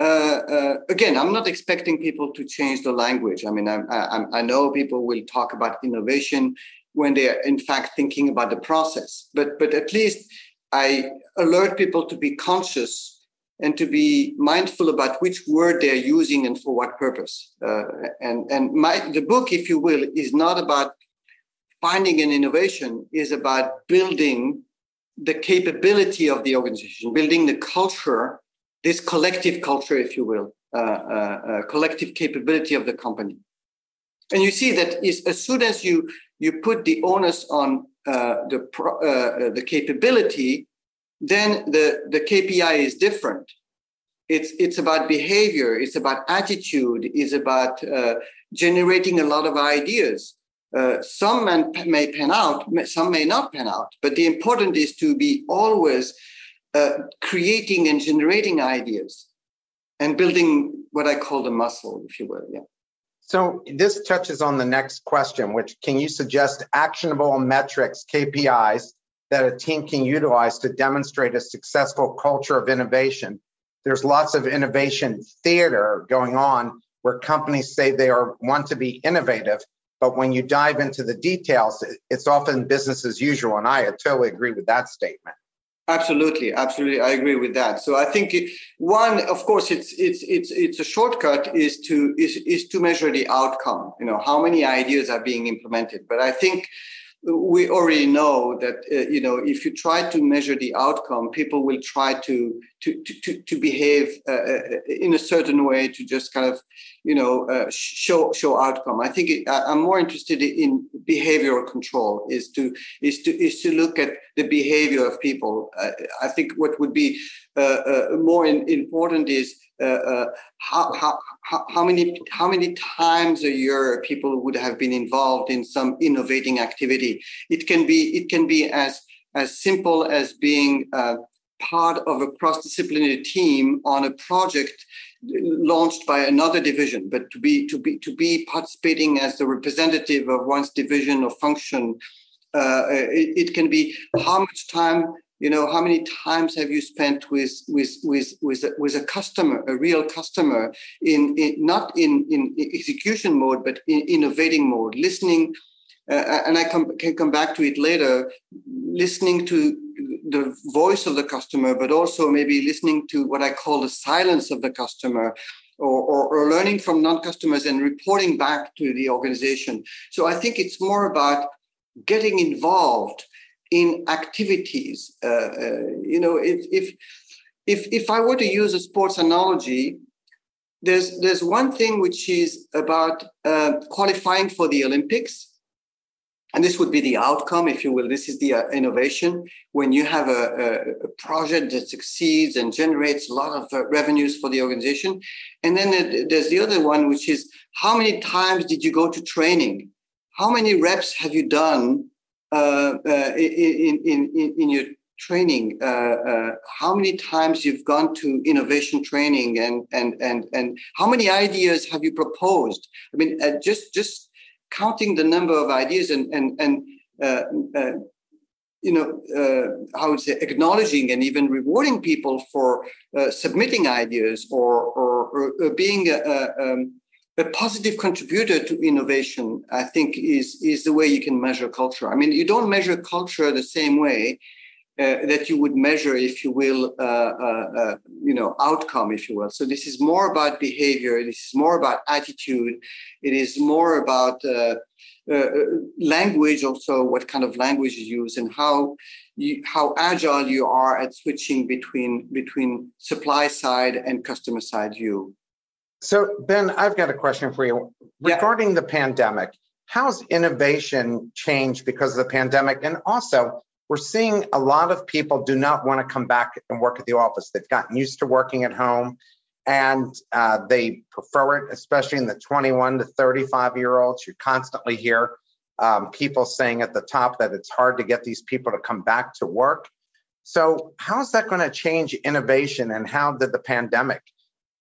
uh, uh, again i'm not expecting people to change the language. I mean I, I, I know people will talk about innovation when they are in fact thinking about the process. But but at least i alert people to be conscious and to be mindful about which word they're using and for what purpose. Uh, and and my the book, if you will, is not about finding an innovation, is about building the capability of the organization, building the culture, this collective culture, if you will, uh, uh, uh collective capability of the company. And you see that is as soon as you you put the onus on uh, the uh, the capability, then the, the KPI is different. It's, it's about behavior, it's about attitude, it's about uh, generating a lot of ideas. Uh, some man, may pan out, some may not pan out, but the important is to be always uh, creating and generating ideas and building what I call the muscle, if you will. Yeah. So this touches on the next question, which can you suggest actionable metrics, KPIs that a team can utilize to demonstrate a successful culture of innovation. There's lots of innovation theater going on where companies say they are want to be innovative, but when you dive into the details, it's often business as usual. And I totally agree with that statement. Absolutely, absolutely, I agree with that. So I think one, of course, it's it's it's it's a shortcut is to is is to measure the outcome. You know, how many ideas are being implemented. But I think we already know that uh, you know if you try to measure the outcome people will try to to to, to behave uh, uh, in a certain way to just kind of you know uh, show show outcome. I think it, i'm more interested in behavioral control is to is to is to look at the behavior of people. Uh, i think what would be uh, more in, important is uh, uh, how, how, how many how many times a year people would have been involved in some innovating activity. It can be it can be as as simple as being uh, part of a cross-disciplinary team on a project launched by another division, but to be to be to be participating as the representative of one's division or function, uh, it, it, can be how much time you know how many times have you spent with with with with a, with a customer a real customer in, in not in in execution mode but in innovating mode listening uh, and i come, can come back to it later listening to the voice of the customer but also maybe listening to what i call the silence of the customer or, or, or learning from non-customers and reporting back to the organization. So i think it's more about getting involved in activities. Uh, uh, you know, if, if if if I were to use a sports analogy, there's there's one thing which is about uh, qualifying for the Olympics, and this would be the outcome, if you will. This is the uh, innovation when you have a, a, a, project that succeeds and generates a lot of uh, revenues for the organization, and then there's the other one, which is how many times did you go to training? How many reps have you done in, in, in, in your training uh, uh, how many times you've gone to innovation training and and and and how many ideas have you proposed? I mean uh, just just counting the number of ideas and and and uh, you know how would say acknowledging and even rewarding people for submitting ideas or or, or being um, a positive contributor to innovation, I think, is, is the way you can measure culture. I mean, you don't measure culture the same way uh, that you would measure, if you will, uh, uh, uh, you know, outcome, if you will. So this is more about behavior. This is more about attitude. It is more about uh, uh, language, also what kind of language you use and how you, how agile you are at switching between between supply side and customer side view. So, Ben, I've got a question for you regarding yeah. the pandemic. How's innovation changed because of the pandemic? And also, we're seeing a lot of people do not want to come back and work at the office. They've gotten used to working at home and uh, they prefer it, especially in the 21 to 35 year olds. You constantly hear um, people saying at the top that it's hard to get these people to come back to work. So, how's that going to change innovation and how did the pandemic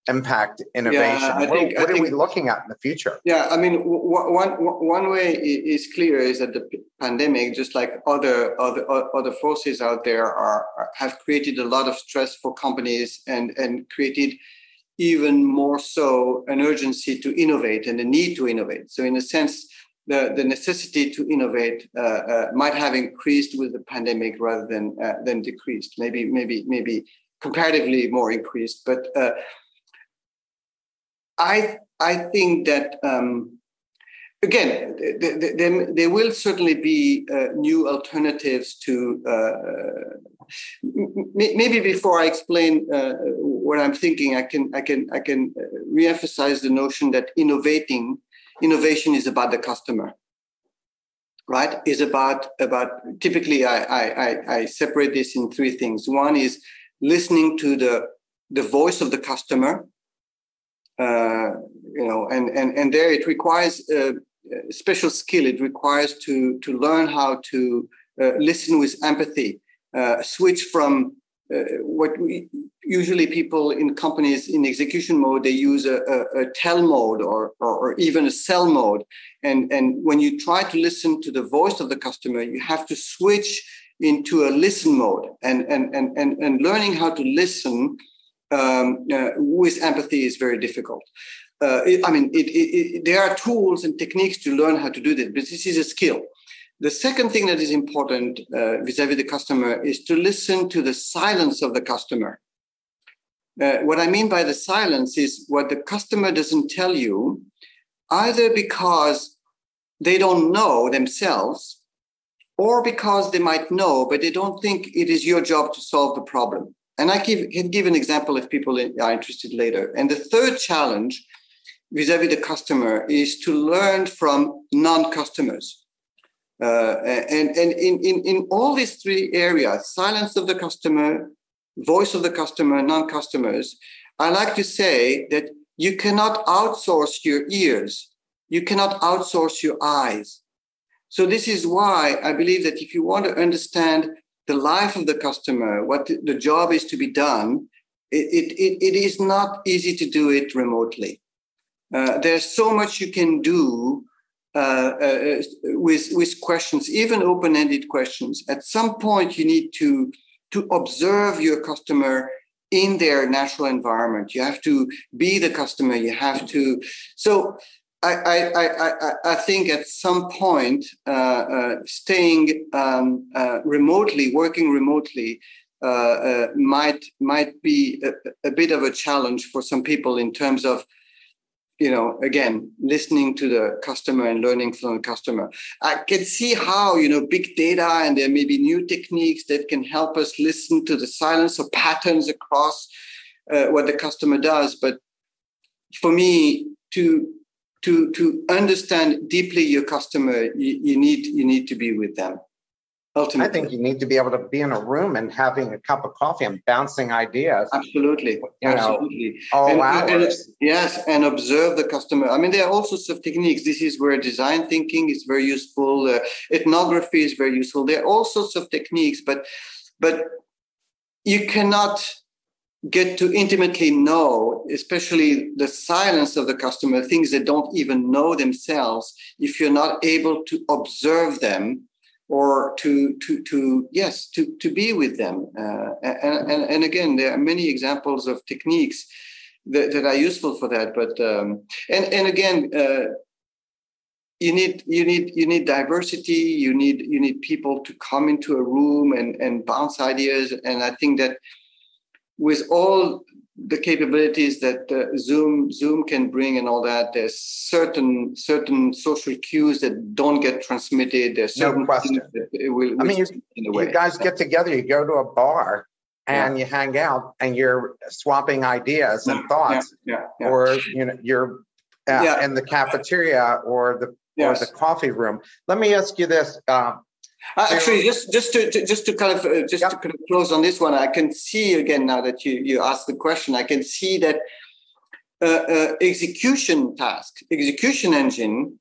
impact innovation? Yeah, what, think, what are think, we looking at in the future? Yeah, I mean, one one way is clear is that the pandemic, just like other other other forces out there, are have created a lot of stress for companies and and created even more so an urgency to innovate and a need to innovate. So, in a sense. The, the necessity to innovate uh, uh, might have increased with the pandemic rather than uh, than decreased. Maybe maybe maybe comparatively more increased. But uh, I I think that um, again there, will certainly be uh, new alternatives to. Uh, maybe before I explain uh, what I'm thinking, I can I can I can uh, reemphasize the notion that innovating innovation is about the customer right is about about typically I, I i separate this in three things one is listening to the the voice of the customer you know, and and and there it requires uh, special skill. It requires to to learn how to uh, listen with empathy, uh, switch from uh, what we, usually people in companies in execution mode they use a, a, a tell mode or, or, or even a sell mode, and and when you try to listen to the voice of the customer, you have to switch into a listen mode, and and and and, and learning how to listen um, uh, with empathy is very difficult. Uh, it, I mean, it, it, there are tools and techniques to learn how to do this, but this is a skill. The second thing that is important uh, vis-a-vis the customer is to listen to the silence of the customer. Uh, what I mean by the silence is what the customer doesn't tell you, either because they don't know themselves, or because they might know, but they don't think it is your job to solve the problem. And I give, can give an example if people are interested later. And the third challenge vis-a-vis the customer is to learn from non-customers. Uh, and and in, in, in all these three areas, silence of the customer, voice of the customer, non-customers, I like to say that you cannot outsource your ears. You cannot outsource your eyes. So this is why I believe that if you want to understand the life of the customer, what the job is to be done, it, it, it is not easy to do it remotely. Uh, there's so much you can do uh, uh, with with questions, even open-ended questions. At some point, you need to to observe your customer in their natural environment. You have to be the customer. You have to. So I I I I, think at some point, uh, uh, staying um, uh, remotely, working remotely. might might be a, a bit of a challenge for some people in terms of you know again listening to the customer and learning from the customer i can see how you know big data and there may be new techniques that can help us listen to the silence or patterns across uh, what the customer does but for me to to to understand deeply your customer you, you need you need to be with them Ultimately. I think you need to be able to be in a room and having a cup of coffee and bouncing ideas. Absolutely. You Absolutely. Know, all and, hours. And, yes, and observe the customer. I mean, there are all sorts of techniques. This is where design thinking is very useful. Uh, ethnography is very useful. There are all sorts of techniques, but but you cannot get to intimately know, especially the silence of the customer, things they don't even know themselves, if you're not able to observe them or to to to yes to to be with them. Uh, and, and and again there are many examples of techniques that, that are useful for that but um, and and again uh, you need you need you need diversity you need you need people to come into a room and and bounce ideas and i think that with all the capabilities that uh, Zoom Zoom can bring and all that. There's certain certain social cues that don't get transmitted. There's certain no question. Will, I mean, you, you guys get together, you go to a bar, and yeah. you hang out, and you're swapping ideas and thoughts, yeah, yeah, or you know, you're uh, in the cafeteria or the yes. or the coffee room. Let me ask you this. Uh, actually, just just to, to, just to kind of uh, just yep. to kind of close on this one, I can see again now that you you asked the question, I can see that uh, uh, execution task, execution engine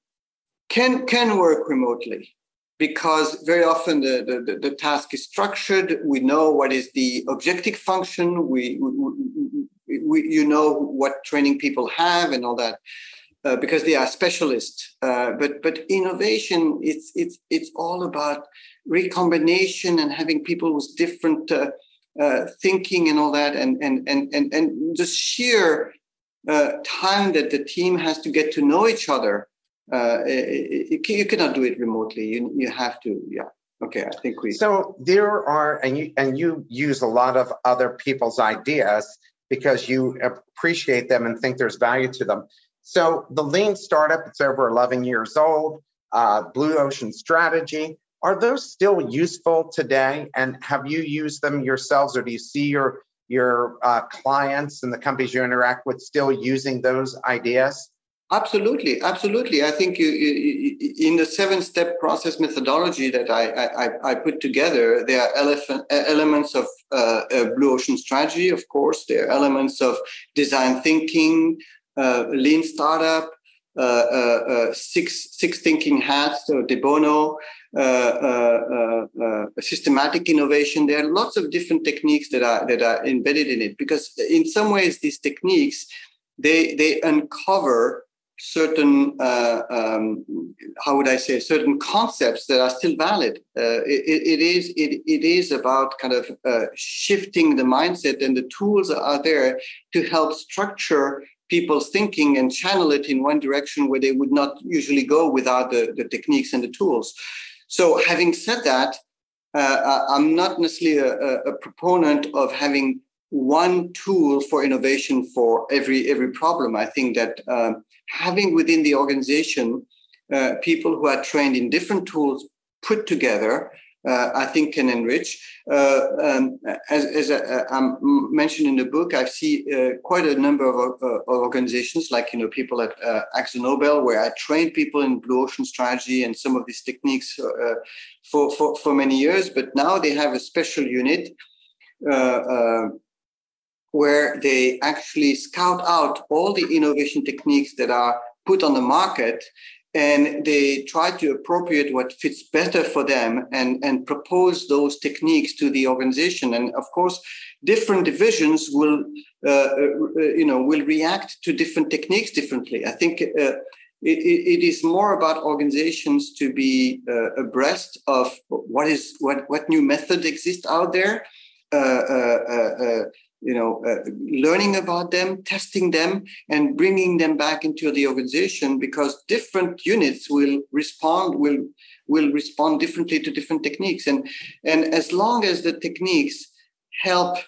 can can work remotely because very often the, the, the, task is structured. We know what is the objective function. We, we, we you know what training people have and all that. Uh, because they are specialists. Uh, but but innovation, it's it's it's all about recombination and having people with different uh, uh thinking and all that, and and and and and the sheer uh, time that the team has to get to know each other. It, it, you cannot do it remotely. You you have to, yeah. Okay, I think we. So there are, and you and you use a lot of other people's ideas because you appreciate them and think there's value to them. So the lean startup, it's over 11 years old, uh, Blue Ocean Strategy. Are those still useful today? And have you used them yourselves, or do you see your your uh, clients and the companies you interact with still using those ideas? Absolutely, absolutely. I think you, you, in the seven-step process methodology that I, I, I put together, there are elephant, elements of uh, blue ocean strategy. Of course, there are elements of design thinking, lean startup, uh, uh, six six thinking hats, so De Bono, systematic innovation. There are lots of different techniques that are that are embedded in it because in some ways these techniques they they uncover certain uh, um, how would I say certain concepts that are still valid. Uh, it, it is it, it is about kind of uh, shifting the mindset, and the tools are there to help structure people's thinking and channel it in one direction where they would not usually go without the, the techniques and the tools. So, having said that, uh, I'm not necessarily a, a, proponent of having one tool for innovation for every every problem. I think that um, having within the organization uh, people who are trained in different tools put together uh, I think can enrich. Uh, um, as, as I, am mentioned in the book, I see uh, quite a number of, of, organizations, like you know people at uh, AkzoNobel, where I trained people in blue ocean strategy and some of these techniques uh, for, for for many years. But now they have a special unit uh, where they actually scout out all the innovation techniques that are put on the market and they try to appropriate what fits better for them and, and propose those techniques to the organization. And of course, different divisions will, uh, uh, you know, will react to different techniques differently. I think uh, it, it is more about organizations to be uh, abreast of what is what what new methods exist out there. Uh, uh, you know, uh, learning about them, testing them, and bringing them back into the organization because different units will respond will will respond differently to different techniques, and and as long as the techniques help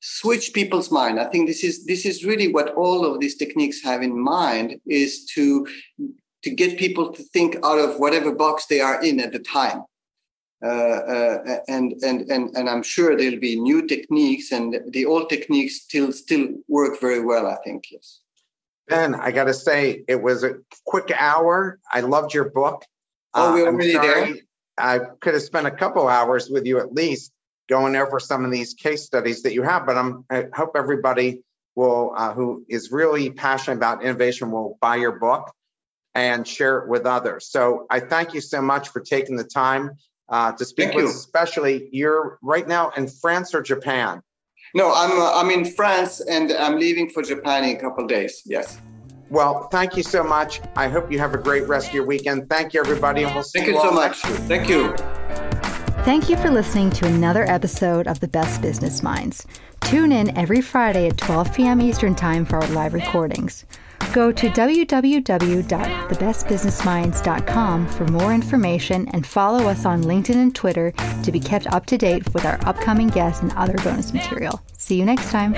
switch people's mind, I think this is this is really what all of these techniques have in mind is to to get people to think out of whatever box they are in at the time and and and and I'm sure there'll be new techniques, and the old techniques still still work very well. I think yes. Ben, I got to say, it was a quick hour. I loved your book. Oh, we're uh, already there. I could have spent a couple hours with you at least going over some of these case studies that you have, but I'm, I hope everybody will, uh, who is really passionate about innovation, will buy your book and share it with others. So I thank you so much for taking the time uh, to speak Thank with, you. especially you're right now in France or Japan? No, I'm uh, I'm in France and I'm leaving for Japan in a couple days. Yes. Well, thank you so much. I hope you have a great rest of your weekend. Thank you, everybody, and we'll see Thank you, you so much. Thank you. Thank you for listening to another episode of The Best Business Minds. Tune in every Friday at 12 p.m. Eastern Time for our live recordings. Go to www.thebestbusinessminds.com for more information and follow us on LinkedIn and Twitter to be kept up to date with our upcoming guests and other bonus material. See you next time.